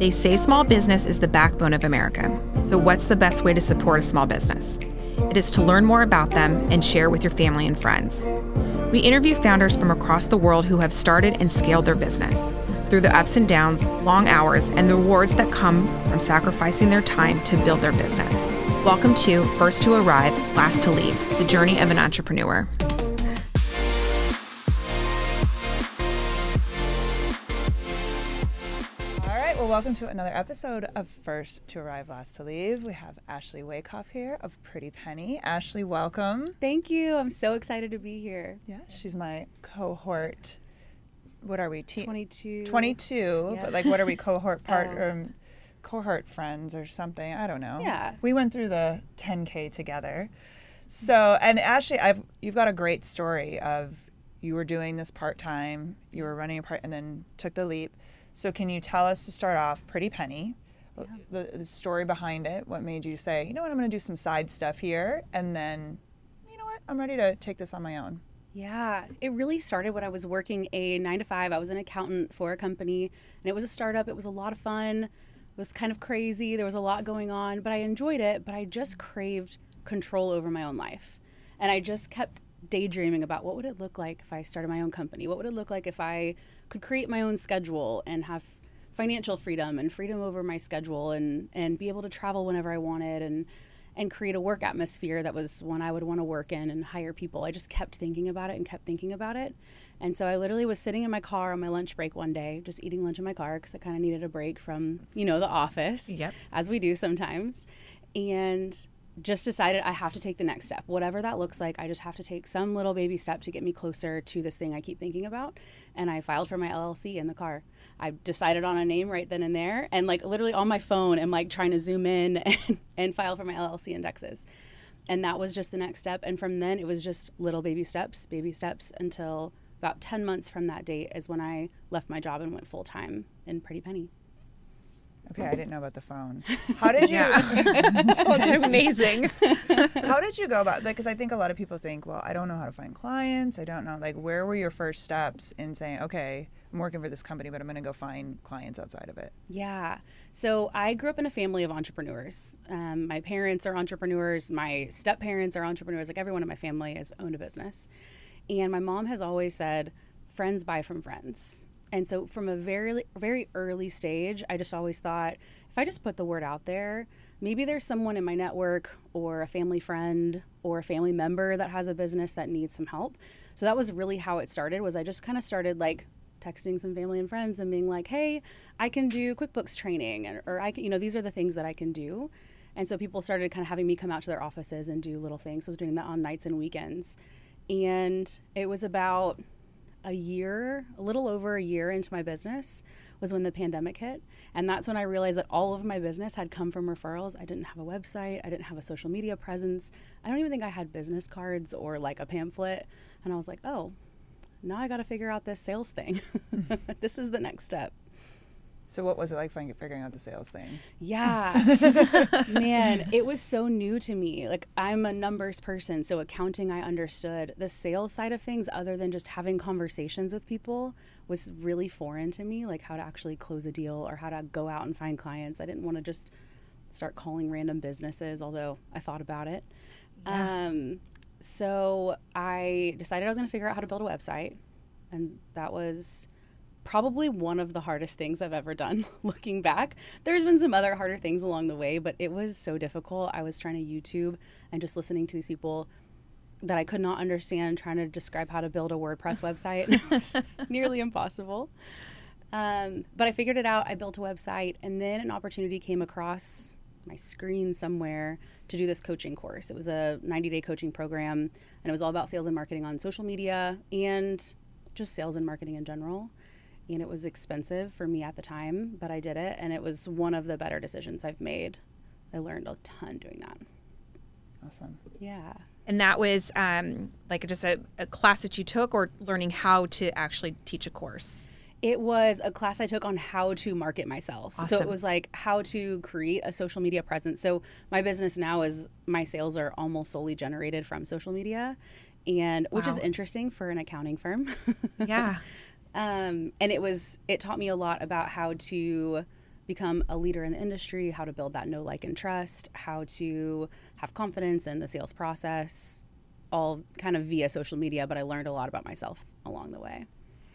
They say small business is the backbone of America. So, what's the best way to support a small business? It is to learn more about them and share with your family and friends. We interview founders from across the world who have started and scaled their business through the ups and downs, long hours, and the rewards that come from sacrificing their time to build their business. Welcome to First to Arrive, Last to Leave, the journey of an entrepreneur. Welcome to another episode of First to Arrive, Last to Leave. We have Ashley Waychoff here of Pretty Penny. Ashley, welcome. Thank you. I'm so excited to be here. Yeah, she's my cohort. What are we? Te- 22. 22. But like, what are we? Cohort part. Uh, um, cohort friends or something. I don't know. Yeah. We went through the 10K together. So, and Ashley, I've you've got a great story of you were doing this part time, you were running a part, and then took the leap so, can you tell us to start off, Pretty Penny, yeah. the, the, story behind it? What made you say, you know what, I'm going to do some side stuff here, and then, you know what, I'm ready to take this on my own? Yeah, it really started when I was working a nine to five. I was an accountant for a company, and it was a startup. It was a lot of fun. It was kind of crazy. There was a lot going on, but I enjoyed it. But I just craved control over my own life, and I just kept daydreaming about what would it look like if I started my own company? What would it look like if I could create my own schedule and have financial freedom and freedom over my schedule and and be able to travel whenever I wanted and and create a work atmosphere that was one I would want to work in and hire people. I just kept thinking about it and kept thinking about it. And so I literally was sitting in my car on my lunch break one day, just eating lunch in my car because I kind of needed a break from, you know, the office, yep. as we do sometimes. And just decided I have to take the next step. Whatever that looks like, I just have to take some little baby step to get me closer to this thing I keep thinking about. And I filed for my LLC in the car. I decided on a name right then and there, and like literally on my phone, I'm like trying to zoom in and, and file for my LLC in Texas. And that was just the next step. And from then, it was just little baby steps, baby steps until about 10 months from that date is when I left my job and went full time in Pretty Penny. Okay, I didn't know about the phone. How did you? That's amazing. How did you go about that? Because I think a lot of people think, well, I don't know how to find clients. I don't know. Like, where were your first steps in saying, okay, I'm working for this company, but I'm going to go find clients outside of it? Yeah. So I grew up in a family of entrepreneurs. Um, my parents are entrepreneurs. My step parents are entrepreneurs. Like everyone in my family has owned a business. And my mom has always said, friends buy from friends. And so from a very very early stage, I just always thought if I just put the word out there, maybe there's someone in my network or a family friend or a family member that has a business that needs some help. So that was really how it started was I just kind of started like texting some family and friends and being like, "Hey, I can do QuickBooks training or, I can, you know, these are the things that I can do." And so people started kind of having me come out to their offices and do little things. So I was doing that on nights and weekends. And it was about a year, a little over a year into my business was when the pandemic hit. And that's when I realized that all of my business had come from referrals. I didn't have a website, I didn't have a social media presence. I don't even think I had business cards or like a pamphlet. And I was like, oh, now I got to figure out this sales thing. this is the next step. So what was it like figuring out the sales thing? Yeah. Man, it was so new to me. Like I'm a numbers person, so accounting I understood. The sales side of things other than just having conversations with people was really foreign to me, like how to actually close a deal or how to go out and find clients. I didn't want to just start calling random businesses, although I thought about it. Yeah. Um, so I decided I was going to figure out how to build a website, and that was probably one of the hardest things I've ever done looking back. There's been some other harder things along the way, but it was so difficult. I was trying to YouTube and just listening to these people that I could not understand trying to describe how to build a WordPress website. It was nearly impossible. Um, but I figured it out. I built a website, and then an opportunity came across my screen somewhere to do this coaching course. It was a 90 day coaching program, and it was all about sales and marketing on social media and just sales and marketing in general and it was expensive for me at the time, but I did it, and it was one of the better decisions I've made. I learned a ton doing that. Awesome. Yeah. And that was um, like just a, a class that you took, or learning how to actually teach a course. It was a class I took on how to market myself. Awesome. So it was like how to create a social media presence. So my business now is my sales are almost solely generated from social media and which is interesting for an accounting firm. yeah. Um, and it was it taught me a lot about how to become a leader in the industry, how to build that know, like, and trust, how to have confidence in the sales process, all kind of via social media. But I learned a lot about myself along the way.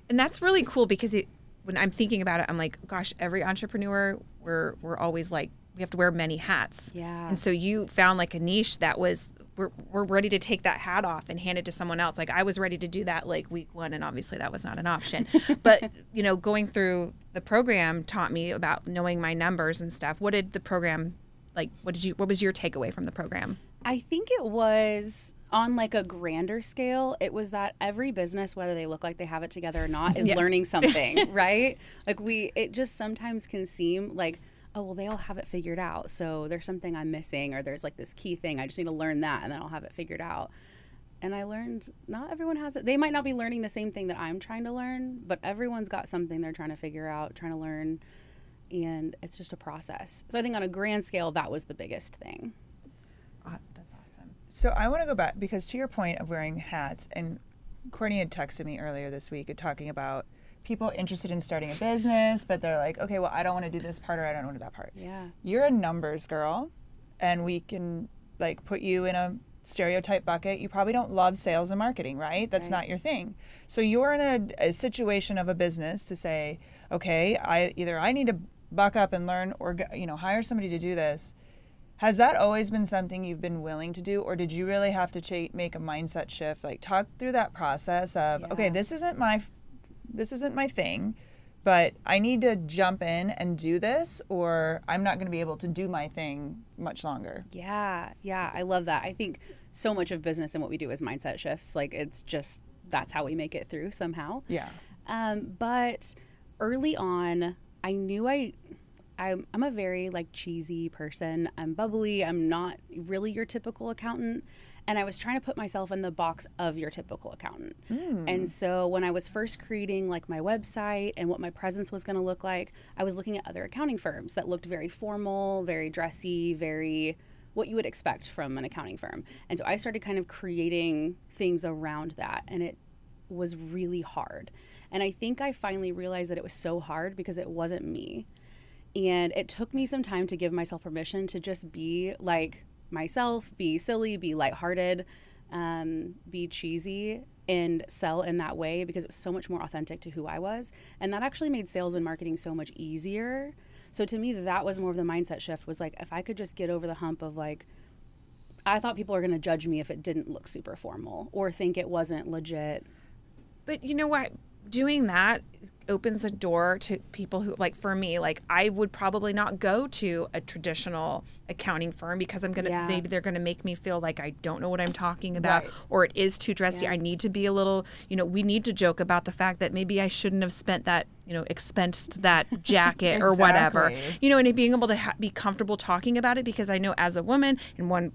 And that's really cool because it, when I'm thinking about it, I'm like, gosh, every entrepreneur, we're we're always like, we have to wear many hats. Yeah. And so you found like a niche that was we're, we're ready to take that hat off and hand it to someone else. Like I was ready to do that like week one, and obviously that was not an option. but you know, going through the program taught me about knowing my numbers and stuff. What did the program like? What did you? What was your takeaway from the program? I think it was on like a grander scale, it was that every business, whether they look like they have it together or not, is Yeah. learning something, right? Like we, it just sometimes can seem like, oh, well, they all have it figured out. So there's something I'm missing, or there's like this key thing. I just need to learn that, and then I'll have it figured out. And I learned not everyone has it. They might not be learning the same thing that I'm trying to learn, but everyone's got something they're trying to figure out, trying to learn. And it's just a process. So I think on a grand scale, that was the biggest thing. Oh, that's awesome. So I want to go back because to your point of wearing hats, and Courtney had texted me earlier this week uh, talking about people interested in starting a business, but they're like, okay, well, I don't want to do this part or I don't want to do that part. Yeah. You're a numbers girl, and we can like put you in a stereotype bucket. You probably don't love sales and marketing, right? That's Right. not your thing. So you're in a, a situation of a business to say, okay, I either I need to buck up and learn or you know hire somebody to do this. Has that always been something you've been willing to do, or did you really have to cha- make a mindset shift? Like talk through that process of, okay, this isn't my, this isn't my thing, but I need to jump in and do this, or I'm not going to be able to do my thing much longer. Yeah, yeah, I love that. I think so much of business and what we do is mindset shifts. Like it's just that's how we make it through somehow. Yeah. Um, but early on, I knew I, I'm, I'm a very like cheesy person. I'm bubbly. I'm not really your typical accountant. And I was trying to put myself in the box of your typical accountant. Hmm. And so when I was first creating like my website and what my presence was going to look like, I was looking at other accounting firms that looked very formal, very dressy, very what you would expect from an accounting firm. And so I started kind of creating things around that. And it was really hard. And I think I finally realized that it was so hard because it wasn't me. And it took me some time to give myself permission to just be like myself, be silly, be lighthearted, um, be cheesy, and sell in that way because it was so much more authentic to who I was. And that actually made sales and marketing so much easier. So to me, that was more of the mindset shift was like, if I could just get over the hump of like, I thought people were going to judge me if it didn't look super formal or think it wasn't legit. But you know what? Doing that opens a door to people who, like for me, like I would probably not go to a traditional accounting firm because I'm gonna Yeah. maybe they're gonna make me feel like I don't know what I'm talking about, Right. or it is too dressy. Yeah. I need to be a little, you know, we need to joke about the fact that maybe I shouldn't have spent that, you know, expensed that jacket or whatever, you know, and being able to ha- be comfortable talking about it because I know as a woman and one,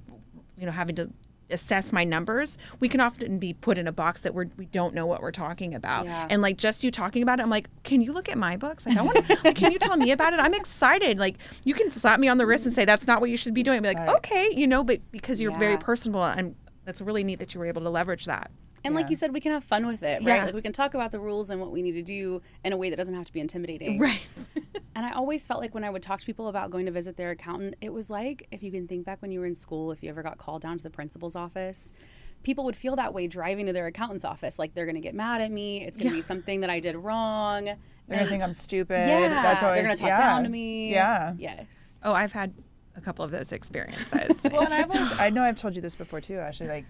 you know, having to assess my numbers, we can often be put in a box that we're, we don't know what we're talking about. Yeah. And like just you talking about it, I'm like, can you look at my books? Like I want to, like, can you tell me about it? I'm excited. Like you can slap me on the wrist and say, that's not what you should be doing. I'd be like, Right. okay, you know, but because you're very personable and that's really neat that you were able to leverage that. And like you said, we can have fun with it, right? Yeah. Like we can talk about the rules and what we need to do in a way that doesn't have to be intimidating. Right. And I always felt like when I would talk to people about going to visit their accountant, it was like if you can think back when you were in school, if you ever got called down to the principal's office, people would feel that way driving to their accountant's office. Like they're going to get mad at me. It's going to be something that I did wrong. They're gonna think I'm stupid. Yeah, That's always they're going to talk yeah. down to me. Yeah. Yes. Oh, I've had a couple of those experiences. Well, and I've always, I know I've told you this before too, Actually, Like,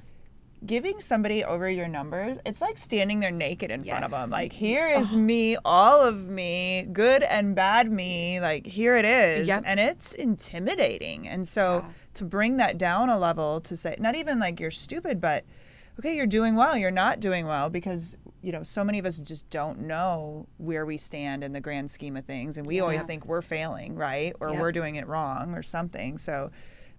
giving somebody over your numbers, it's like standing there naked in front of them. Like, here is me, all of me, good and bad me. Like, here it is, Yep. and it's intimidating. And so Yeah. to bring that down a level to say, not even like you're stupid, but okay, you're doing well, you're not doing well because you know so many of us just don't know where we stand in the grand scheme of things and we always think we're failing right or Yep. we're doing it wrong or something so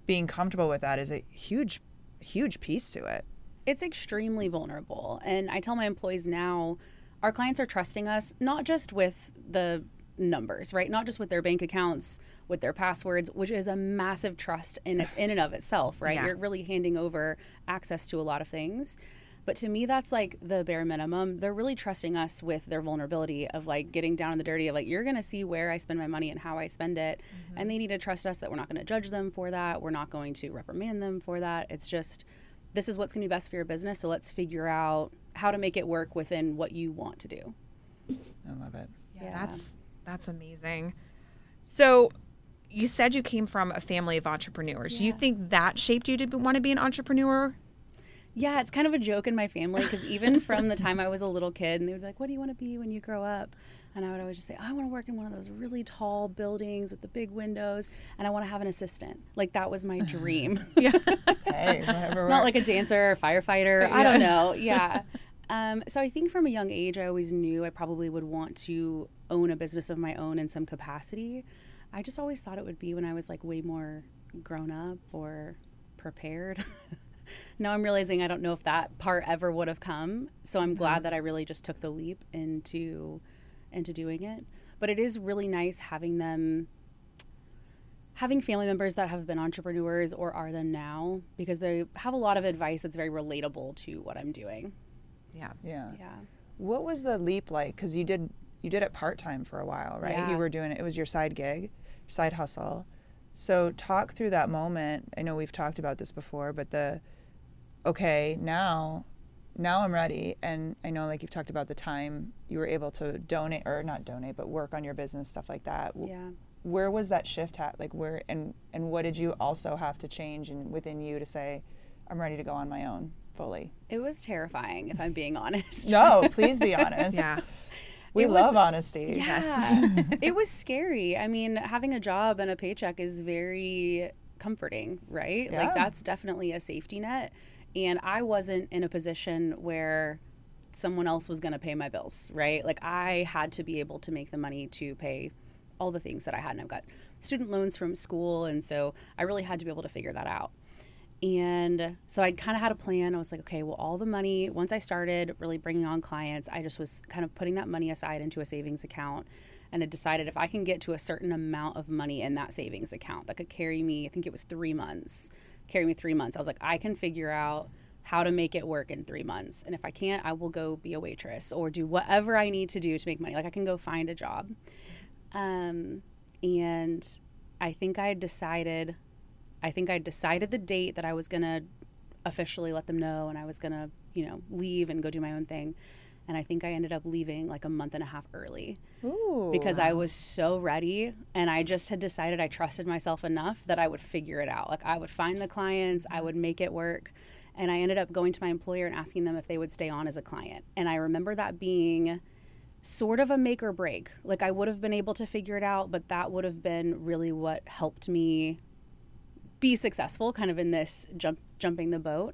being comfortable with that is a huge huge piece to it it's extremely vulnerable. And I tell my employees now, our clients are trusting us not just with the numbers, right? Not just with their bank accounts, with their passwords, which is a massive trust in in and of itself, right? Yeah. You're really handing over access to a lot of things. But to me, that's like the bare minimum. They're really trusting us with their vulnerability of like getting down in the dirty of like, you're going to see where I spend my money and how I spend it. Mm-hmm. And they need to trust us that we're not going to judge them for that. We're not going to reprimand them for that. It's just, this is what's going to be best for your business. So let's figure out how to make it work within what you want to do. I love it. Yeah, yeah. that's that's amazing. So you said you came from a family of entrepreneurs. Yeah. Do you think that shaped you to want to be an entrepreneur? Yeah, it's kind of a joke in my family because even from the time I was a little kid, and they would be like, "What do you want to be when you grow up?" And I would always just say, "I want to work in one of those really tall buildings with the big windows, and I want to have an assistant." Like that was my dream. yeah. hey, whatever. Not like a dancer or firefighter. Yeah. I don't know. Yeah. Um, so I think from a young age, I always knew I probably would want to own a business of my own in some capacity. I just always thought it would be when I was like way more grown up or prepared. now I'm realizing I don't know if that part ever would have come. So I'm glad mm-hmm. that I really just took the leap into into doing it. But it is really nice having them having family members that have been entrepreneurs or are them now because they have a lot of advice that's very relatable to what I'm doing. Yeah. Yeah. Yeah. What was the leap like cuz you did you did it part-time for a while, right? Yeah. You were doing it it was your side gig, side hustle. So talk through that moment. I know we've talked about this before, but the okay, now now I'm ready and I know like you've talked about the time you were able to donate or not donate but work on your business stuff like that. Yeah. Where was that shift at? Like where and and what did you also have to change and within you to say I'm ready to go on my own fully? It was terrifying if I'm being honest. no, please be honest. yeah. We it love was, honesty. Yeah. Yes. it was scary. I mean, having a job and a paycheck is very comforting, right? Yeah. Like that's definitely a safety net and I wasn't in a position where someone else was going to pay my bills, right? Like I had to be able to make the money to pay all the things that I had. And I've got student loans from school. And so I really had to be able to figure that out. And so I kind of had a plan. I was like, okay, well, all the money, once I started really bringing on clients, I just was kind of putting that money aside into a savings account. And I decided if I can get to a certain amount of money in that savings account that could carry me, I think it was three months carry me three months. I was like, I can figure out how to make it work in three months. And if I can't, I will go be a waitress or do whatever I need to do to make money. Like I can go find a job. Um, and I think I had decided, I think I decided the date that I was going to officially let them know and I was going to, you know, leave and go do my own thing and I think I ended up leaving like a month and a half early Ooh. because I was so ready and I just had decided I trusted myself enough that I would figure it out. Like I would find the clients, I would make it work. And I ended up going to my employer and asking them if they would stay on as a client. And I remember that being sort of a make or break. Like I would have been able to figure it out, but that would have been really what helped me be successful kind of in this jump jumping the boat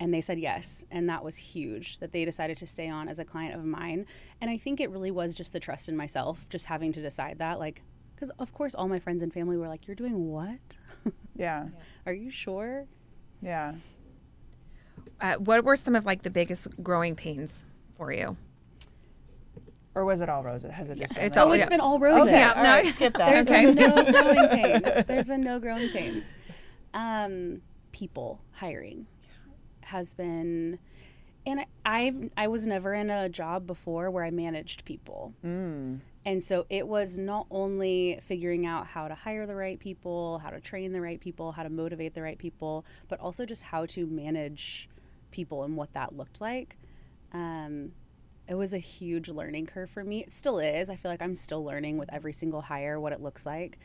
and they said yes and that was huge that they decided to stay on as a client of mine and i think it really was just the trust in myself just having to decide that like because of course all my friends and family were like you're doing what yeah are you sure yeah uh, what were some of like the biggest growing pains for you or was it all roses? Has it just yeah, been it's all, oh, it's been all roses. Okay, yeah, no, right, skip that. There's okay. been no growing pains. There's been no growing pains. Um, people hiring has been and I I was never in a job before where I managed people. Mm. And so it was not only figuring out how to hire the right people, how to train the right people, how to motivate the right people, but also just how to manage people and what that looked like. Um, it was a huge learning curve for me. It still is. I feel like I'm still learning with every single hire what it looks like.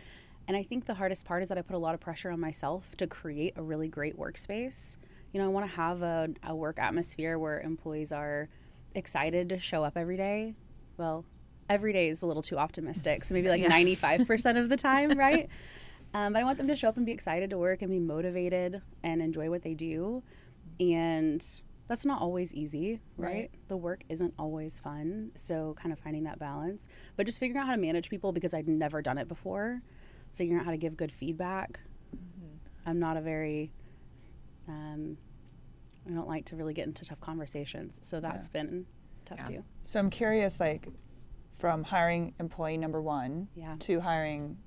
And I think the hardest part is that I put a lot of pressure on myself to create a really great workspace you know, I want to have a, a work atmosphere where employees are excited to show up every day. Well, every day is a little too optimistic. So maybe like yeah. 95% of the time, right? Um, but I want them to show up and be excited to work and be motivated and enjoy what they do. And that's not always easy, right? right? The work isn't always fun. So, kind of finding that balance, but just figuring out how to manage people because I'd never done it before, figuring out how to give good feedback. Mm-hmm. I'm not a very um, I don't like to really get into tough conversations, so that's yeah. been tough yeah. too. So I'm curious, like, from hiring employee number one yeah. to hiring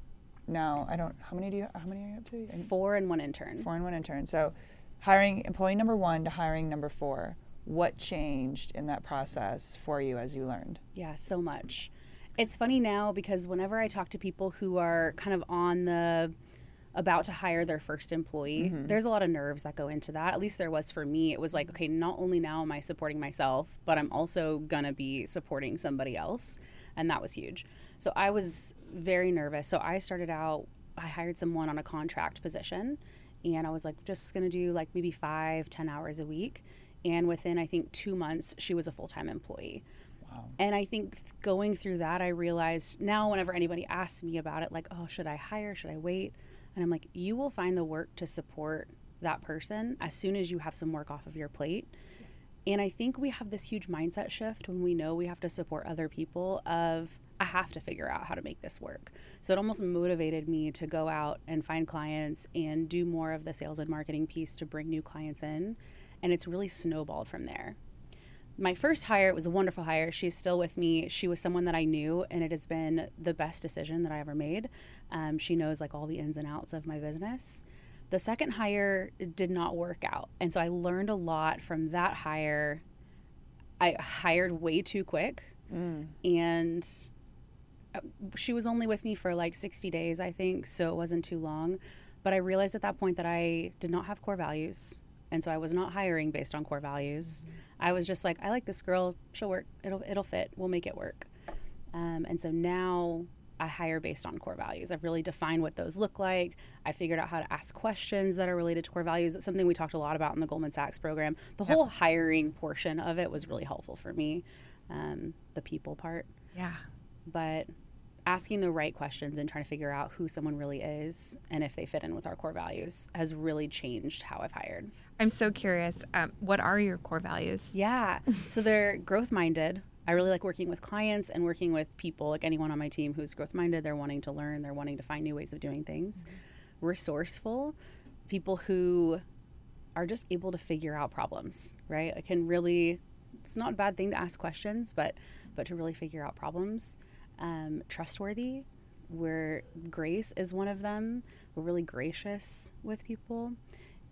now, I don't. How many do you? How many are you up to? Four and one intern. Four and one intern. So, hiring employee number one to hiring number four. what changed in that process for you as you learned? Yeah, so much. It's funny now because whenever I talk to people who are kind of on the about to hire their first employee, mm-hmm. there's a lot of nerves that go into that. At least there was for me. It was like, okay, not only now am I supporting myself, but I'm also going to be supporting somebody else. And that was huge. So I was very nervous. So I started out, I hired someone on a contract position. And I was like, just going to do like maybe five, ten hours a week. And within, I think, two months, she was a full time employee. Wow. And I think going through that, I realized now, whenever anybody asks me about it, like, oh, should I hire? Should I wait? And I'm like, you will find the work to support that person as soon as you have some work off of your plate. And I think we have this huge mindset shift when we know we have to support other people of I have to figure out how to make this work. So it almost motivated me to go out and find clients and do more of the sales and marketing piece to bring new clients in. And it's really snowballed from there. My first hire was a wonderful hire. She's still with me. She was someone that I knew, and it has been the best decision that I ever made. Um, she knows like all the ins and outs of my business. The second hire did not work out. And so I learned a lot from that hire. I hired way too quick. Mm. And uh, she was only with me for like 60 days, I think. So it wasn't too long. But I realized at that point that I did not have core values. And so I was not hiring based on core values. Mm-hmm. I was just like, I like this girl. She'll work. It'll, it'll fit. We'll make it work. Um, and so now I hire based on core values. I've really defined what those look like. I figured out how to ask questions that are related to core values. It's something we talked a lot about in the Goldman Sachs program. The yep. whole hiring portion of it was really helpful for me, um, the people part. Yeah. But asking the right questions and trying to figure out who someone really is and if they fit in with our core values has really changed how I've hired. I'm so curious. Um, what are your core values? Yeah. so they're growth minded, I really like working with clients and working with people, like anyone on my team who's growth minded. They're wanting to learn, they're wanting to find new ways of doing things. Mm-hmm. Resourceful, people who are just able to figure out problems, right? I can really, it's not a bad thing to ask questions, but but to really figure out problems. Um, trustworthy, where grace is one of them. We're really gracious with people,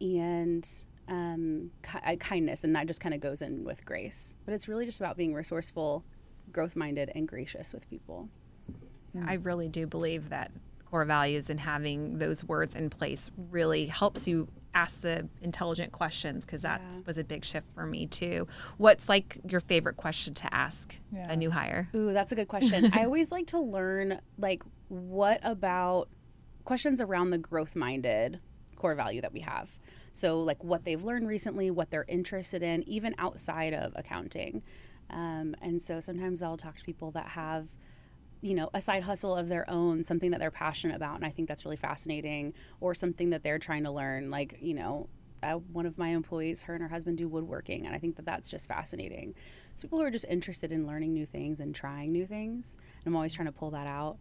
and um, ki- uh, kindness, and that just kind of goes in with grace. But it's really just about being resourceful, growth minded, and gracious with people. I really do believe that core values and having those words in place really helps you ask the intelligent questions because that yeah. was a big shift for me too. What's like your favorite question to ask yeah. a new hire? Ooh, that's a good question. I always like to learn like what about questions around the growth minded core value that we have. So, like what they've learned recently, what they're interested in, even outside of accounting. Um, and so sometimes I'll talk to people that have, you know, a side hustle of their own, something that they're passionate about. And I think that's really fascinating, or something that they're trying to learn. Like, you know, uh, one of my employees, her and her husband do woodworking. And I think that that's just fascinating. So, people who are just interested in learning new things and trying new things. And I'm always trying to pull that out.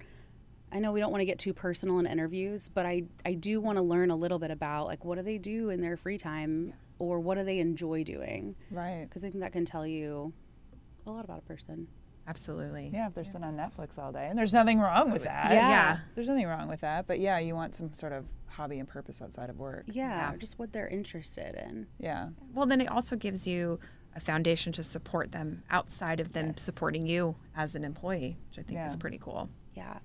I know we don't want to get too personal in interviews, but I, I do want to learn a little bit about like what do they do in their free time or what do they enjoy doing? Right. Because I think that can tell you a lot about a person. Absolutely. Yeah, if they're yeah. sitting on Netflix all day, and there's nothing wrong with that. Yeah. yeah. There's nothing wrong with that, but yeah, you want some sort of hobby and purpose outside of work. Yeah, yeah. just what they're interested in. Yeah. Well, then it also gives you a foundation to support them outside of them yes. supporting you as an employee, which I think is pretty cool. Yeah.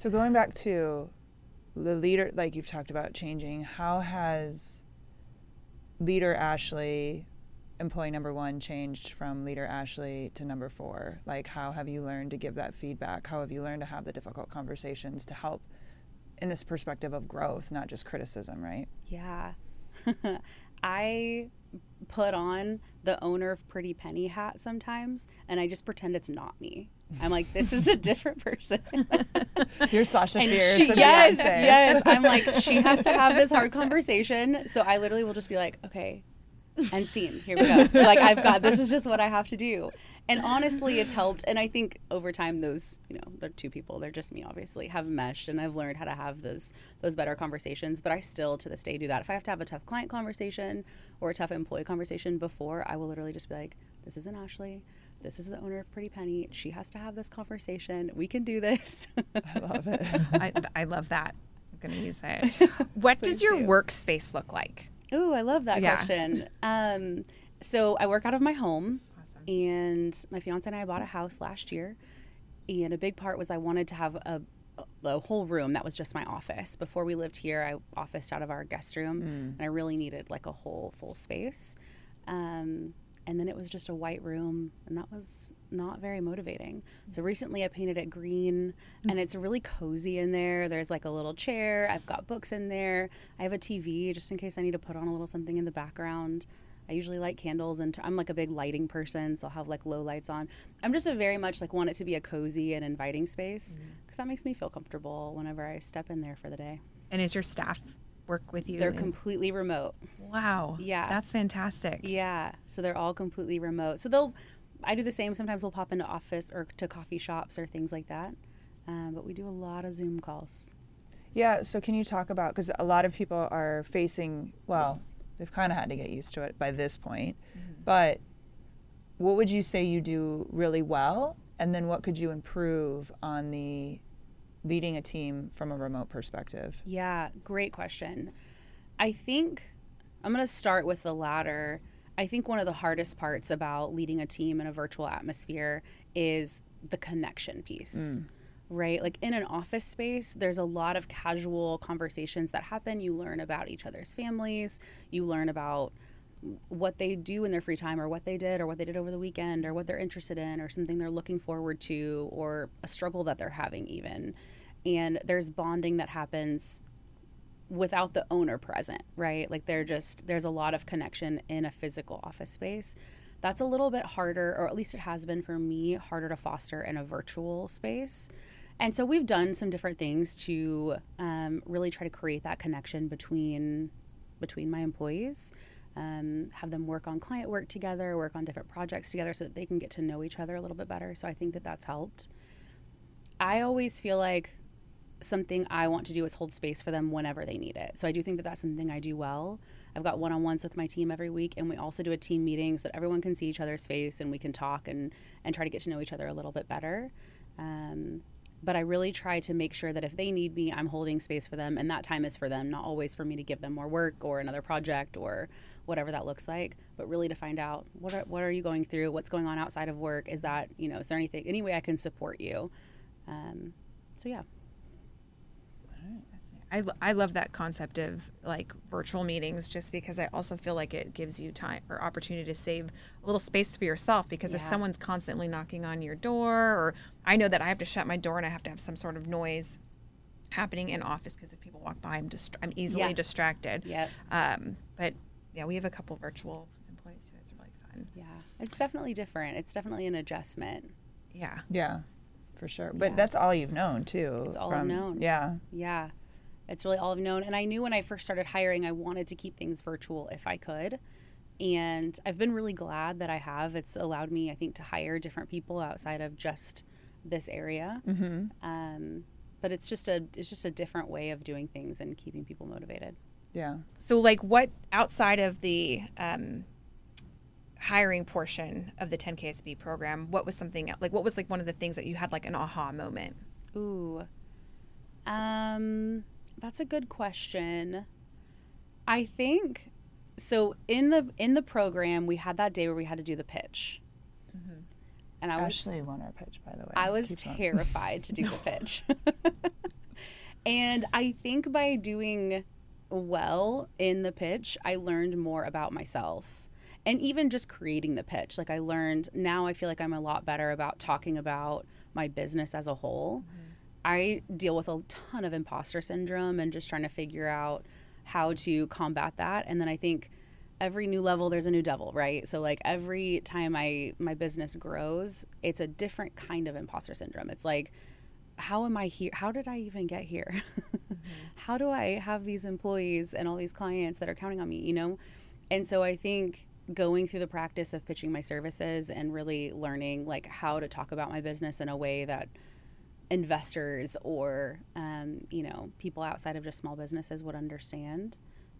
So going back to the leader, like you've talked about changing, how has leader Ashley, employee number one, changed from leader Ashley to number four? Like, how have you learned to give that feedback? How have you learned to have the difficult conversations to help in this perspective of growth, not just criticism, right? Yeah. I put on the owner of Pretty Penny hat sometimes, and I just pretend it's not me. I'm like, this is a different person. You're Sasha Fierce. yes, yes. I'm like, she has to have this hard conversation. So I literally will just be like, okay, and scene. Here we go. like I've got this is just what I have to do. And honestly, it's helped. And I think over time, those you know, they're two people. They're just me, obviously, have meshed, and I've learned how to have those those better conversations. But I still, to this day, do that. If I have to have a tough client conversation or a tough employee conversation before, I will literally just be like, "This isn't Ashley this is the owner of Pretty Penny. She has to have this conversation. We can do this. I love it. I, I, love that. I'm going to use it. What does your do. workspace look like? Ooh, I love that yeah. question. Um, So I work out of my home, Awesome. and my fiance and I bought a house last year. And a big part was I wanted to have a, a whole room that was just my office. Before we lived here, I officed out of our guest room, and I really needed like a whole full space. Um, and then it was just a white room, and that was not very motivating. So recently, I painted it green, and mm. it's really cozy in there. There's like a little chair. I've got books in there. I have a TV just in case I need to put on a little something in the background. I usually light candles, and I'm like a big lighting person, so I'll have like low lights on. I'm just a very much like want it to be a cozy and inviting space mm. because that makes me feel comfortable whenever I step in there for the day. And is your staff work with you? They're in- completely remote. wow. Yeah. That's fantastic. Yeah, so they're all completely remote. So they'll, I do the same. Sometimes we'll pop into office or to coffee shops or things like that. Um, but we do a lot of Zoom calls. Yeah, so can you talk about because a lot of people are facing well, they've kind of had to get used to it by this point. But what would you say you do really well and then what could you improve on the leading a team from a remote perspective? Yeah, great question. I think I'm going to start with the latter. I think one of the hardest parts about leading a team in a virtual atmosphere is the connection piece. Mm. Right? Like in an office space, there's a lot of casual conversations that happen. You learn about each other's families, you learn about what they do in their free time or what they did or what they did over the weekend or what they're interested in or something they're looking forward to or a struggle that they're having even. And there's bonding that happens without the owner present right? Like they're just there's a lot of connection in a physical office space. That's a little bit harder or at least it has been for me harder to foster in a virtual space. And so we've done some different things to um, really try to create that connection between between my employees um, have them work on client work together work on different projects together so that they can get to know each other a little bit better. So i think that that's helped. I always feel like something i want to do is hold space for them whenever they need it. So i do think that that's something i do well. I've got one-on-ones with my team every week and we also do a team meeting so that everyone can see each other's face and we can talk and and try to get to know each other a little bit better. Um, but I really try to make sure that if they need me, I'm holding space for them, and that time is for them, not always for me to give them more work or another project or whatever that looks like, but really to find out what are, what are you going through, what's going on outside of work, is that you know, is there anything, any way I can support you? Um, so yeah, I, I love that concept of like virtual meetings just because I also feel like it gives you time or opportunity to save a little space for yourself because if someone's constantly knocking on your door or I know that I have to shut my door and I have to have some sort of noise happening in office because if people walk by I'm just I'm easily Yeah. distracted. Yep. Um, but yeah, we have a couple virtual employees who it's really fun. yeah, it's definitely different. It's definitely an adjustment. Yeah. Yeah, for sure. But Yeah. that's all you've known too. It's all I've known. Yeah. Yeah. It's really all I've known. And I knew when I first started hiring, I wanted to keep things virtual if I could. And I've been really glad that I have. It's allowed me, I think, to hire different people outside of just this area. Mm-hmm. Um, but it's just a it's just a different way of doing things and keeping people motivated. Yeah. So, like, what outside of the um, hiring portion of the 10KSB program, what was something like? What was like one of the things that you had like an aha moment? Ooh. Um, that's a good question. I think so in the in the program we had that day where we had to do the pitch. And I was Ashley won our pitch, by the way. I was Keep going. terrified to do the pitch. and I think by doing well in the pitch, I learned more about myself. And even just creating the pitch, like I learned now I feel like I'm a lot better about talking about my business as a whole. Mm-hmm. I deal with a ton of imposter syndrome and just trying to figure out how to combat that. And then I think every new level there's a new devil, right? So like every time I my business grows, it's a different kind of imposter syndrome. It's like how am I here? How did I even get here? How do I have these employees and all these clients that are counting on me, you know? And so I think going through the practice of pitching my services and really learning like how to talk about my business in a way that investors or um, you know people outside of just small businesses would understand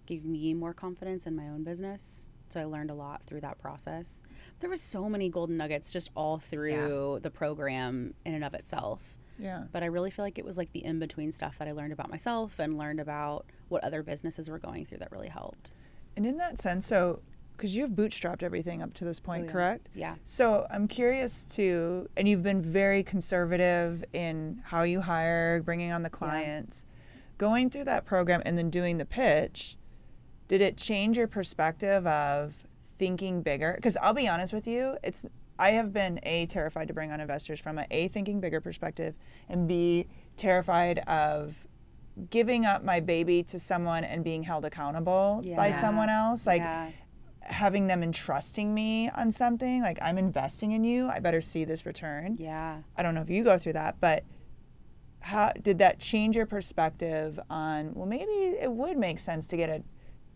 gave me more confidence in my own business so i learned a lot through that process there was so many golden nuggets just all through the program in and of itself Yeah. but i really feel like it was like the in-between stuff that i learned about myself and learned about what other businesses were going through that really helped And in that sense, so because you've bootstrapped everything up to this point, Oh, yeah. correct? Yeah. So I'm curious to, and you've been very conservative in how you hire, bringing on the clients. Going through that program and then doing the pitch, did it change your perspective of thinking bigger? Because I'll be honest with you, it's I have been a terrified to bring on investors from a a thinking bigger perspective, and b terrified of giving up my baby to someone and being held accountable by someone else. Like yeah. having them entrusting me on something like i'm investing in you i better see this return Yeah. i don't know if you go through that but how did that change your perspective on well maybe it would make sense to get a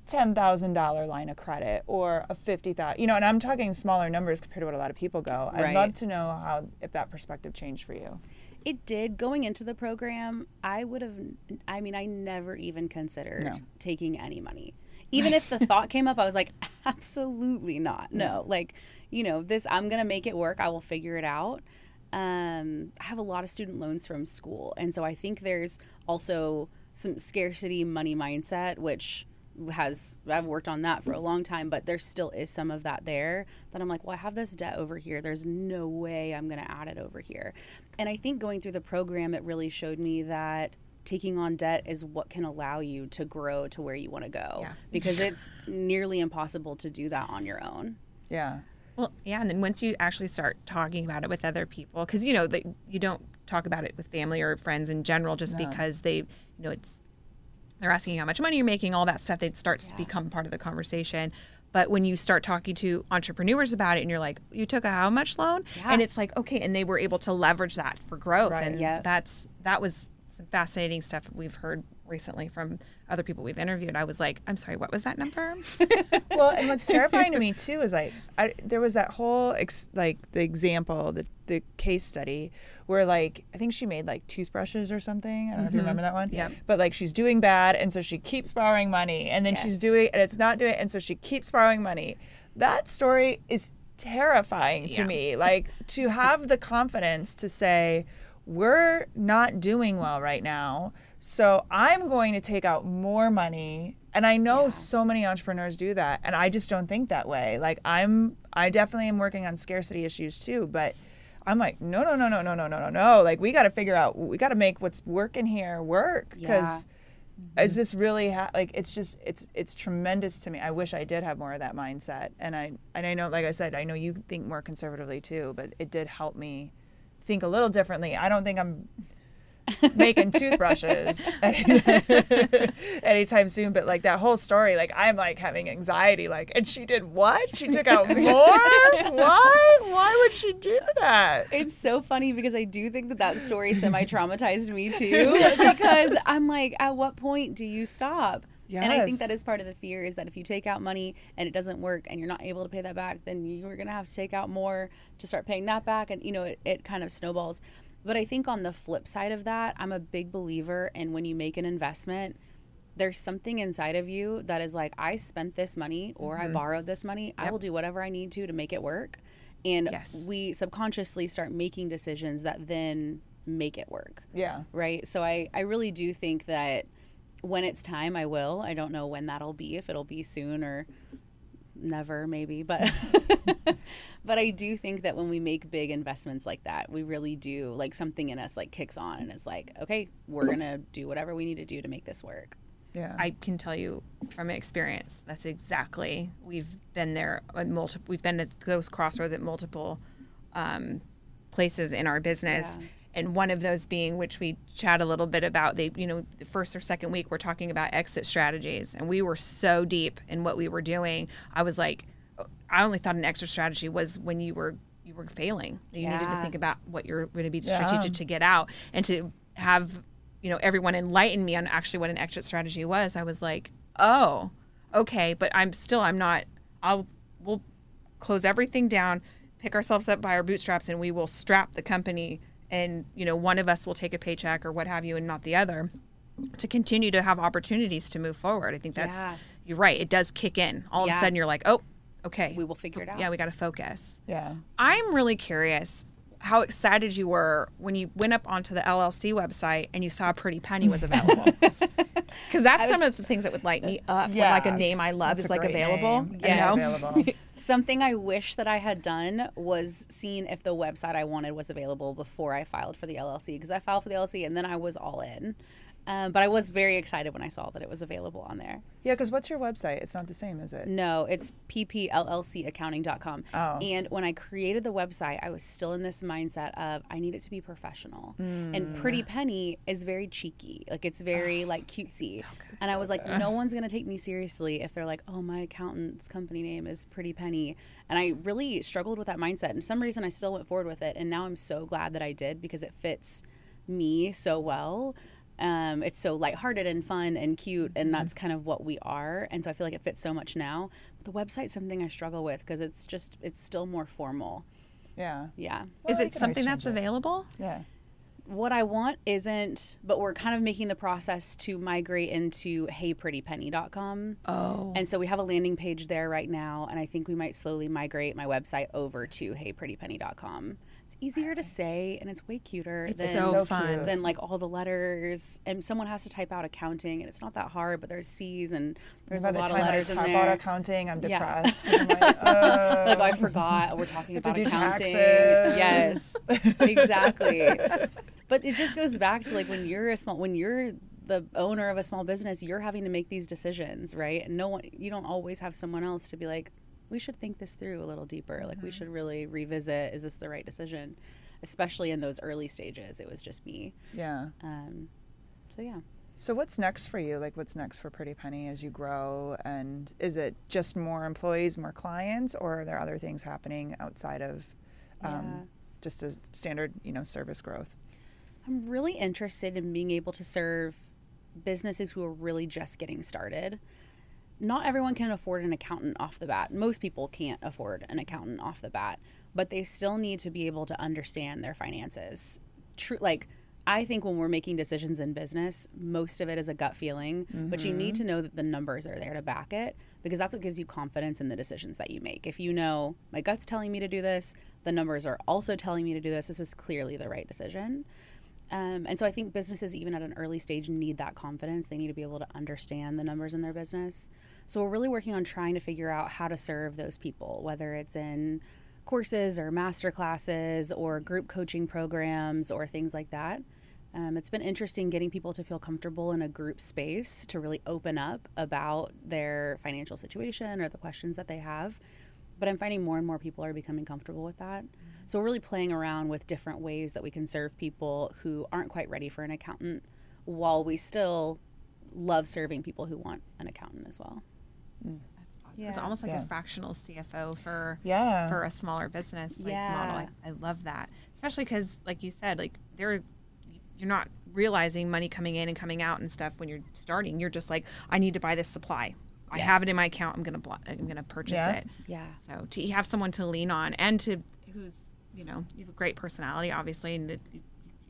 $10,000 line of credit or a 50,000 you know and I'm talking smaller numbers compared to what a lot of people go I'd Right. love to know how if that perspective changed for you It did. Going into the program, I would have, I mean, I never even considered No. taking any money. Even if the thought came up, I was like, absolutely not. No, like, you know, this, I'm going to make it work. I will figure it out. Um, I have a lot of student loans from school. And so I think there's also some scarcity money mindset, which has I've worked on that for a long time, but there still is some of that there that I'm like, well, I have this debt over here. There's no way I'm going to add it over here. And I think going through the program, it really showed me that taking on debt is what can allow you to grow to where you want to go Yeah. because it's nearly impossible to do that on your own. yeah Well, yeah, and then once you actually start talking about it with other people, because you know that you don't talk about it with family or friends in general, just No. because they, you know, it's they're asking you how much money you're making, all that stuff. It starts to become part of the conversation. But when you start talking to entrepreneurs about it, and you're like, "You took a how much loan?" Yeah. and it's like, okay, and they were able to leverage that for growth, Right. and Yep. that's that was some fascinating stuff we've heard recently from other people we've interviewed. I was like, "I'm sorry, what was that number?" well, and what's terrifying to me too is like I, there was that whole ex, like the example, the the case study where like I think she made like toothbrushes or something. I don't know if you mm-hmm. remember that one. Yeah. But like she's doing bad, and so she keeps borrowing money, and then she's doing and it's not doing, and so she keeps borrowing money. That story is terrifying to Yeah. me. Like to have the confidence to say we're not doing well right now. So I'm going to take out more money. And I know Yeah. so many entrepreneurs do that. And I just don't think that way. Like I'm I definitely am working on scarcity issues too, but I'm like, no, no, no, no, no, no, no, no, no. Like we got to figure out, we got to make what's working here work. Because mm-hmm. is this really ha- like it's just it's it's tremendous to me. I wish I did have more of that mindset. And I and I know, like I said, I know you think more conservatively too, but it did help me think a little differently. I don't think I'm making toothbrushes anytime soon, but like that whole story, like I'm like having anxiety, like, and she did what? She took out more? Why? Why would she do that? It's so funny because I do think that that story semi traumatized me too. Because I'm like, at what point do you stop? Yes. And I think that is part of the fear is that if you take out money and it doesn't work and you're not able to pay that back, then you're going to have to take out more to start paying that back. And, you know, it, it kind of snowballs. But I think on the flip side of that, I'm a big believer in when you make an investment, there's something inside of you that is like, I spent this money or I mm-hmm. borrowed this money. I will do whatever I need to to make it work. And Yes. we subconsciously start making decisions that then make it work Yeah. right? So I, I really do think that when it's time, I will. I don't know when that'll be, if it'll be soon or never, maybe. But but I do think that when we make big investments like that, we really do like something in us like kicks on and is like, okay, we're gonna do whatever we need to do to make this work. Yeah. I can tell you from experience that's exactly we've been there at multiple we've been at those crossroads at multiple um, places in our business Yeah. And one of those being which we chat a little bit about they you know the first or second week we're talking about exit strategies and we were so deep in what we were doing. I was like i only thought an exit strategy was when you were you were failing you needed to think about what you're going to be Yeah. strategic to get out. And to have you know everyone enlighten me on actually what an exit strategy was i was like oh okay but i'm still i'm not i'll we'll close everything down pick ourselves up by our bootstraps and we will strap the company and you know one of us will take a paycheck or what have you and not the other to continue to have opportunities to move forward i think that's Yeah. you're right it does kick in all of a sudden you're like oh okay We will figure it out. yeah we got to focus yeah. I'm really curious how excited you were when you went up onto the LLC website and you saw Pretty Penny was available. Because that's some of the things that would light me up. When like a name I love is like available. name. You Yeah, know? available. Something I wish that I had done was seen if the website I wanted was available before I filed for the LLC because I filed for the LLC and then I was all in. Um, but I was very excited when I saw that it was available on there. Yeah, because what's your website? It's not the same, is it? No, it's pplcaccounting.com. Oh. And when I created the website, I was still in this mindset of I need it to be professional. Mm. And Pretty Penny is very cheeky. Like it's very like cutesy. So good, and I was like, no one's going to take me seriously if they're like, "Oh, my accountant's company name is Pretty Penny." And I really struggled with that mindset. And for some reason I still went forward with it, and now I'm so glad that I did because it fits me so well. Um, it's so lighthearted and fun and cute, and that's kind of what we are. And so I feel like it fits so much now. But the website's something I struggle with because it's just it's still more formal. Yeah. Yeah. Is Well, you it something that's it. available? Yeah. What I want isn't, but we're kind of making the process to migrate into heyprettypenny.com. Oh. And so we have a landing page there right now, and I think we might slowly migrate my website over to heyprettypenny.com. It's easier to say, and it's way cuter It's than, so, so fun. than like all the letters. And someone has to type out accounting, and it's not that hard, but there's C's and there's By a the lot of time letters I in talk about accounting, I'm Yeah. I'm like, uh, like, oh, I forgot. We're talking have to about do accounting. taxes. Yes, exactly. but it just goes back to like when you're a small, when you're the owner of a small business, you're having to make these decisions, right? And no one, you don't always have someone else to be like, we should think this through a little deeper. Like we should really revisit: is this the right decision? Especially in those early stages, it was just me. yeah. Um, so yeah. So what's next for you? Like, what's next for Pretty Penny as you grow? And is it just more employees, more clients, or are there other things happening outside of um, Yeah. just a standard, you know, service growth? I'm really interested in being able to serve businesses who are really just getting started. Not everyone can afford an accountant off the bat. Most people can't afford an accountant off the bat, but they still need to be able to understand their finances. True, like I think when we're making decisions in business, most of it is a gut feeling, but you need to know that the numbers are there to back it because that's what gives you confidence in the decisions that you make. If you know my gut's telling me to do this, the numbers are also telling me to do this, this is clearly the right decision. Um, and so I think businesses, even at an early stage, need that confidence. They need to be able to understand the numbers in their business. So we're really working on trying to figure out how to serve those people, whether it's in courses or master classes or group coaching programs or things like that. Um, it's been interesting getting people to feel comfortable in a group space to really open up about their financial situation or the questions that they have. But I'm finding more and more people are becoming comfortable with that. So we're really playing around with different ways that we can serve people who aren't quite ready for an accountant while we still love serving people who want an accountant as well. It's Yeah. almost like Yeah. a fractional CFO for Yeah. for a smaller business like Yeah. model. I, I love that, especially because, like you said, like there, you're not realizing money coming in and coming out and stuff when you're starting. You're just like, I need to buy this supply. I have it in my account. I'm gonna blo- I'm gonna purchase Yeah. it. Yeah. So to have someone to lean on and to who's you know you have a great personality, obviously, and that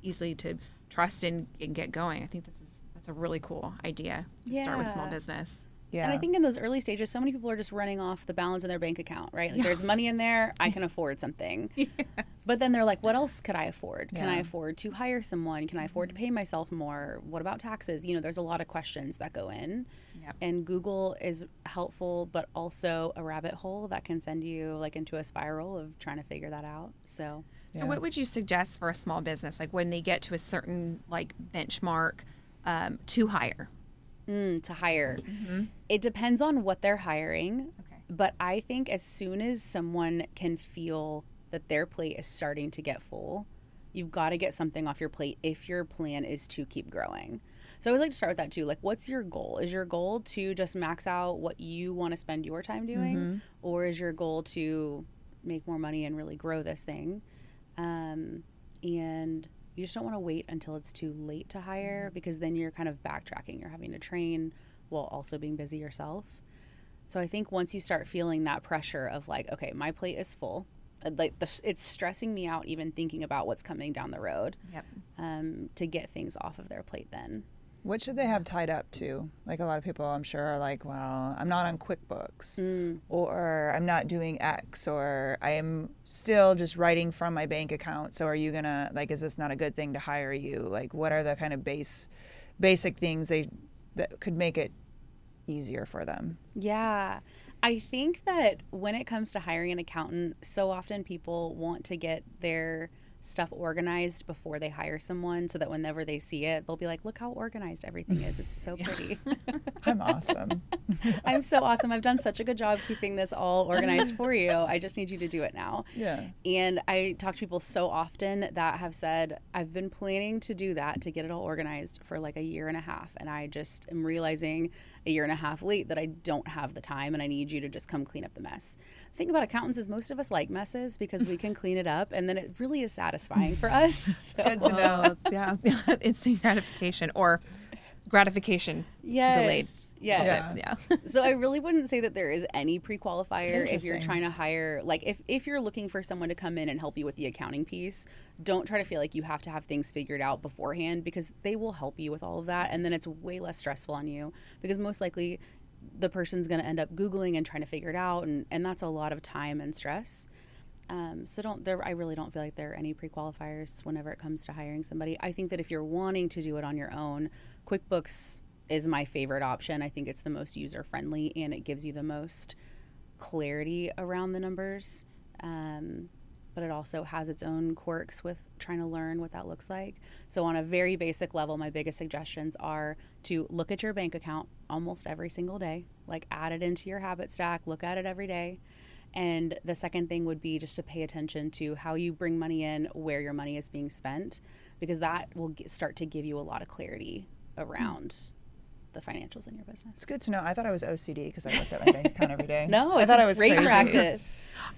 easily to trust and, and get going. I think this is that's a really cool idea to start with small business. Yeah. And I think in those early stages, so many people are just running off the balance in their bank account, right? Like there's money in there, I can afford something. But then they're like, what else could I afford? Can I afford to hire someone? Can I afford to pay myself more? What about taxes? You know, there's a lot of questions that go in. Yep. And Google is helpful, but also a rabbit hole that can send you like into a spiral of trying to figure that out. So, So Yeah. what would you suggest for a small business, like when they get to a certain like benchmark um, to hire? Mm, to hire, it depends on what they're hiring. Okay. But I think as soon as someone can feel that their plate is starting to get full, you've got to get something off your plate if your plan is to keep growing. So I always like to start with that too. Like, what's your goal? Is your goal to just max out what you want to spend your time doing? Or is your goal to make more money and really grow this thing? Um, and you just don't want to wait until it's too late to hire because then you're kind of backtracking. You're having to train while also being busy yourself. So I think once you start feeling that pressure of like, okay, my plate is full, uh, like the, it's stressing me out even thinking about what's coming down the road Yep. um, to get things off of their plate. Then What should they have tied up to? Like a lot of people, I'm sure, are like, well, I'm not on QuickBooks, Mm. or I'm not doing X, or I am still just writing from my bank account. So are you gonna like? Is this not a good thing to hire you? Like, what are the kind of base, basic things they that could make it easier for them? Yeah. I think that when it comes to hiring an accountant, so often people want to get their stuff organized before they hire someone so that whenever they see it, they'll be like, look how organized everything is. It's so pretty. I'm awesome. I'm so awesome. I've done such a good job keeping this all organized for you. I just need you to do it now. Yeah. And I talk to people so often that have said, I've been planning to do that to get it all organized for like a year and a half. And I just am realizing a year and a half late that I don't have the time and I need you to just come clean up the mess. Thing about accountants is most of us like messes because we can clean it up and then it really is satisfying for us. So, Good to know. Yeah, instant gratification or gratification yes, delayed. Yes. Yeah. Yeah. so I really wouldn't say that there is any pre-qualifier if you're trying to hire like if if you're looking for someone to come in and help you with the accounting piece, don't try to feel like you have to have things figured out beforehand because they will help you with all of that and then it's way less stressful on you because most likely the person's going to end up googling and trying to figure it out and and that's a lot of time and stress. Um, so don't there I really don't feel like there are any pre-qualifiers whenever it comes to hiring somebody. I think that if you're wanting to do it on your own, QuickBooks is my favorite option. I think it's the most user friendly and it gives you the most clarity around the numbers. Um, but it also has its own quirks with trying to learn what that looks like. So, on a very basic level, my biggest suggestions are to look at your bank account almost every single day, like add it into your habit stack, look at it every day. And the second thing would be just to pay attention to how you bring money in, where your money is being spent, because that will get, start to give you a lot of clarity around the financials in your business. It's good to know. I thought I was OCD because I looked at my bank account every day. No, I it's thought a I was great crazy. practice.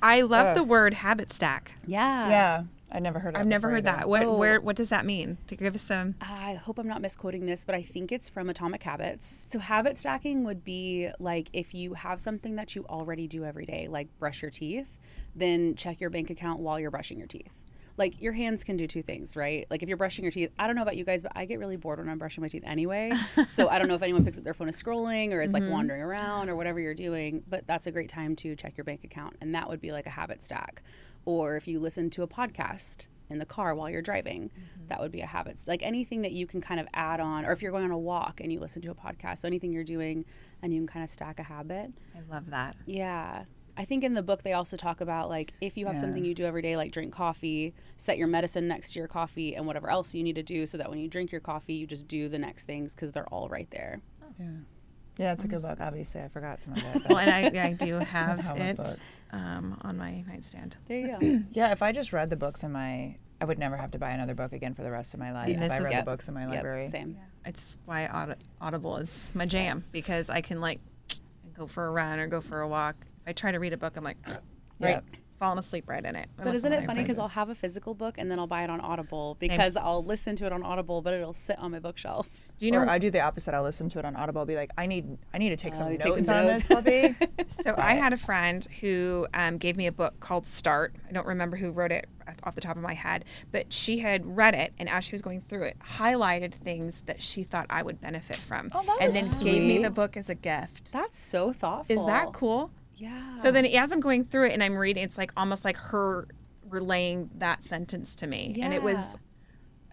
I love Ugh. the word habit stack. Yeah. Yeah, I never heard. Of I've it never heard either. that. What Oh. where what does that mean? To give us some I hope I'm not misquoting this, but I think it's from Atomic Habits. So, habit stacking would be like if you have something that you already do every day, like brush your teeth, then check your bank account while you're brushing your teeth. Like your hands can do two things, right? Like if you're brushing your teeth, I don't know about you guys, but I get really bored when I'm brushing my teeth anyway. so I don't know if anyone picks up their phone is scrolling or is like mm-hmm. wandering around or whatever you're doing, but that's a great time to check your bank account. And that would be like a habit stack. Or if you listen to a podcast in the car while you're driving, mm-hmm. that would be a habit. Like anything that you can kind of add on, or if you're going on a walk and you listen to a podcast, so anything you're doing and you can kind of stack a habit. I love that. Yeah. I think in the book they also talk about like if you have Yeah. something you do every day, like drink coffee, set your medicine next to your coffee and whatever else you need to do so that when you drink your coffee, you just do the next things because they're all right there. Yeah, yeah, it's a good book. Obviously, I forgot some of it. but- Well, and I, I do have How it books. um, on my nightstand. There you go. yeah, if I just read the books in my, I would never have to buy another book again for the rest of my life. And If this I is- read Yep. the books in my Yep, library. same. It's why Aud- Audible is my jam because I can like go for a run or go for a walk. If I try to read a book, I'm like, right, Yep. Falling asleep right in it. But isn't it funny because. I'll have a physical book and then I'll buy it on Audible because I'll listen to it on Audible, but it'll sit on my bookshelf. do you know? or I do the opposite. I'll listen to it on Audible. I'll be like, I need, I need to take Oh, some you notes take some on notes. this puppy. So I had a friend who um, gave me a book called Start. I don't remember who wrote it off the top of my head, but she had read it and as she was going through it, highlighted things that she thought I would benefit from, Oh, that and was then gave me the book as a gift. That's so thoughtful. Is that cool? Yeah. So then, as I'm going through it and I'm reading, it's like almost like her relaying that sentence to me, Yeah. and it was,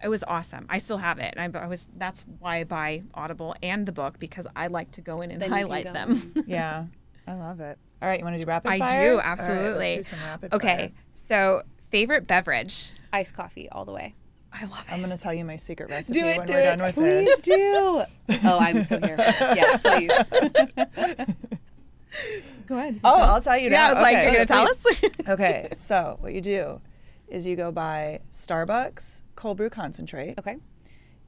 it was awesome. I still have it, I, I was that's why I buy Audible and the book because I like to go in and Then highlight go them. yeah, I love it. All right, you want to do rapid I fire? I do All right, let's absolutely. do some rapid okay, fire. so favorite beverage. iced coffee all the way. I love it. I'm gonna tell you my secret recipe it, when do we're it, done with Please this. do. Oh, I'm so here. Yes, please. Go ahead. Oh, I'll tell you yeah, now. I was like, Okay. you're gonna tell us? okay, so what you do is you go buy Starbucks cold brew concentrate. Okay.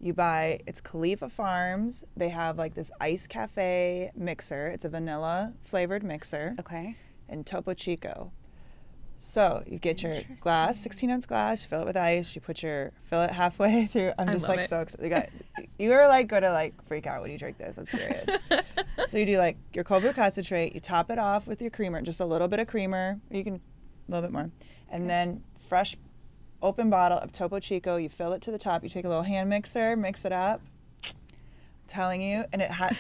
You buy it's Califia Farms. They have like this ice cafe mixer. It's a vanilla flavored mixer Okay. and Topo Chico. So you get your glass, 16 ounce glass, fill it with ice. You put your fill it halfway through. I'm just like it. so excited. You, got, you are like gonna like freak out when you drink this. I'm serious. so you do like your cold brew concentrate. You top it off with your creamer, just a little bit of creamer. You can a little bit more, and then fresh open bottle of Topo Chico. You fill it to the top. You take a little hand mixer, mix it up. I'm telling you, and it, ha-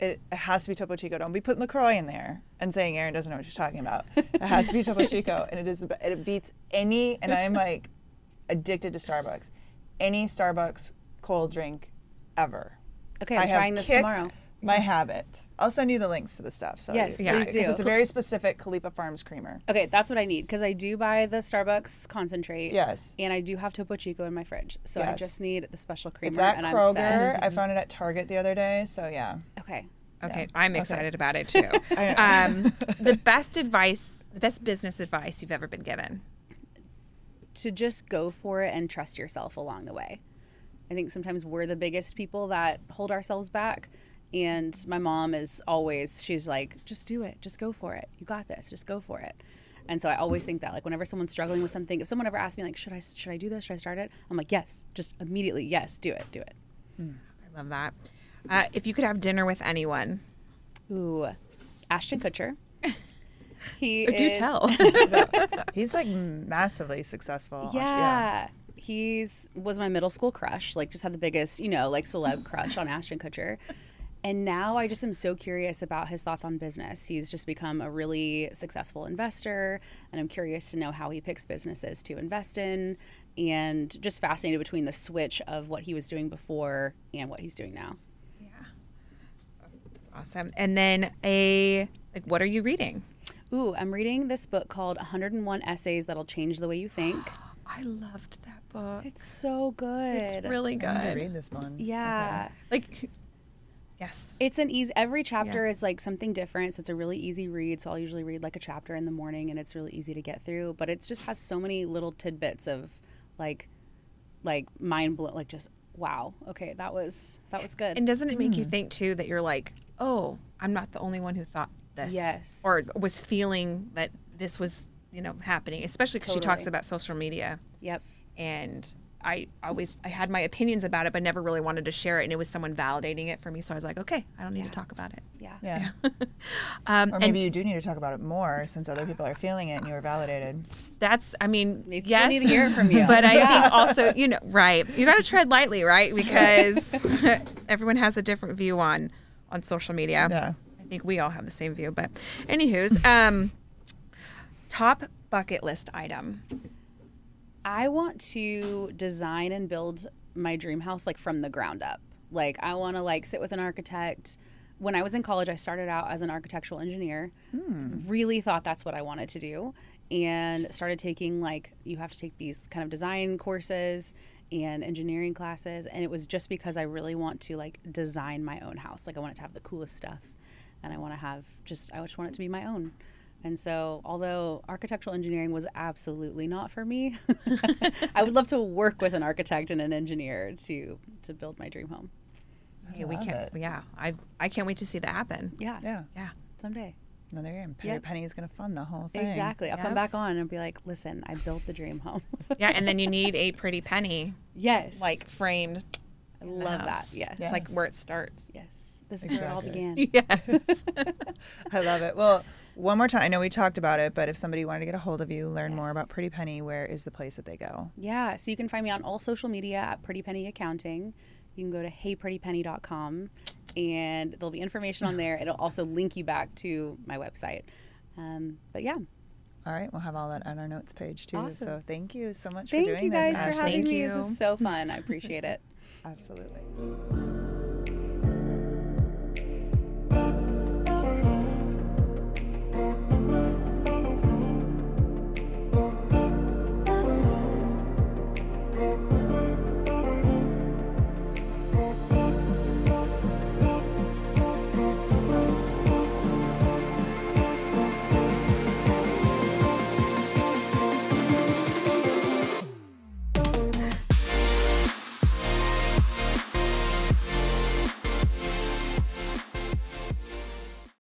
it, has to be Topo Chico. Don't be putting Lacroix in there and saying Erin doesn't know what she's talking about. It has to be Topo Chico, and it is it beats any. And I'm like addicted to Starbucks. Any Starbucks cold drink ever. Okay, I I'm have trying this kicked tomorrow. My habit. I'll send you the links to the stuff. So Yes, you- please because do. It's a very specific Califia Farms creamer. Okay, that's what I need because I do buy the Starbucks concentrate. Yes. And I do have Topo Chico in my fridge, so I just need the special creamer. It's at and I'm Kroger. I found it at Target the other day. So yeah. Okay. Okay, Yeah. I'm Okay. excited about it too. I know. um, the best advice, the best business advice you've ever been given. to just go for it and trust yourself along the way. I think sometimes we're the biggest people that hold ourselves back. And my mom is always, she's like, just do it, just go for it. You got this, just go for it. And so I always think that, like, whenever someone's struggling with something, if someone ever asks me, like, should I, should I do this? Should I start it? I'm like, yes, just immediately, yes, do it, do it. I love that. Uh, if you could have dinner with anyone, Ooh, Ashton Kutcher. He do is- tell. He's like massively successful. Yeah. He's was my middle school crush. Like just had the biggest, you know, like celeb crush on Ashton Kutcher. And now I just am so curious about his thoughts on business. He's just become a really successful investor, and I'm curious to know how he picks businesses to invest in and just fascinated between the switch of what he was doing before and what he's doing now. yeah, that's awesome. And then a like, what are you reading? Ooh, I'm reading this book called 101 Essays That'll Change the Way You Think. I loved that book. It's so good. It's really Yeah. I'm gonna good. read this one. Yeah. Like, yes. It's an easy. Every chapter Yeah. is like something different, so it's a really easy read. So I'll usually read like a chapter in the morning, and it's really easy to get through. But it just has so many little tidbits of like, like mind blow, like just wow. Okay, that was that was good. And doesn't it make you hmm. think too that you're like, oh, I'm not the only one who thought this, Yes. or was feeling that this was, you know, happening. Especially because she talks about social media, yep. and I always I had my opinions about it, but never really wanted to share it. And it was someone validating it for me, so I was like, okay, I don't need Yeah. to talk about it. Yeah. Yeah. Um, Or and maybe you do need to talk about it more since other people are feeling it and you were validated. that's I mean, Maybe people yes, need to hear it from you. But I Yeah. think also, you know, right, you got to tread lightly, right? Because everyone has a different view on on social media. Yeah. I think we all have the same view, but anywho's, um, top bucket list item. I want to design and build my dream house like from the ground up. Like I want to like sit with an architect. When I was in college, I started out as an architectural engineer. Hmm. Really thought that's what I wanted to do and started taking like you have to take these kind of design courses and engineering classes and it was just because I really want to like design my own house. Like I want it to have the coolest stuff and I want to have just I just want it to be my own. And so, although architectural engineering was absolutely not for me, I would love to work with an architect and an engineer to to build my dream home. Hey, we can't. it. Yeah, I I can't wait to see that happen. Yeah, Yeah. Yeah. someday. No, there you go. Penny, Yep. Penny is going to fund the whole thing. Exactly. I'll Yeah. come back on and be like, "Listen, I built the dream home." Yeah, and then you need a pretty penny, yes, like framed. I in the love that. house. Yes, Yes. Like where it starts. yes. This is where it all began. Yes. I love it. Well, one more time. I know we talked about it, but if somebody wanted to get a hold of you, learn more about Pretty Penny, where is the place that they go? Yeah, so you can find me on all social media at Pretty Penny Accounting. You can go to heyprettypenny.com and there'll be information on there. It'll also link you back to my website. Um, but yeah, All right, we'll have all that on our notes page too. Awesome. So thank you so much thank for doing this. Thank you guys this. for having Thank me. This you. is so fun. I appreciate it. Absolutely.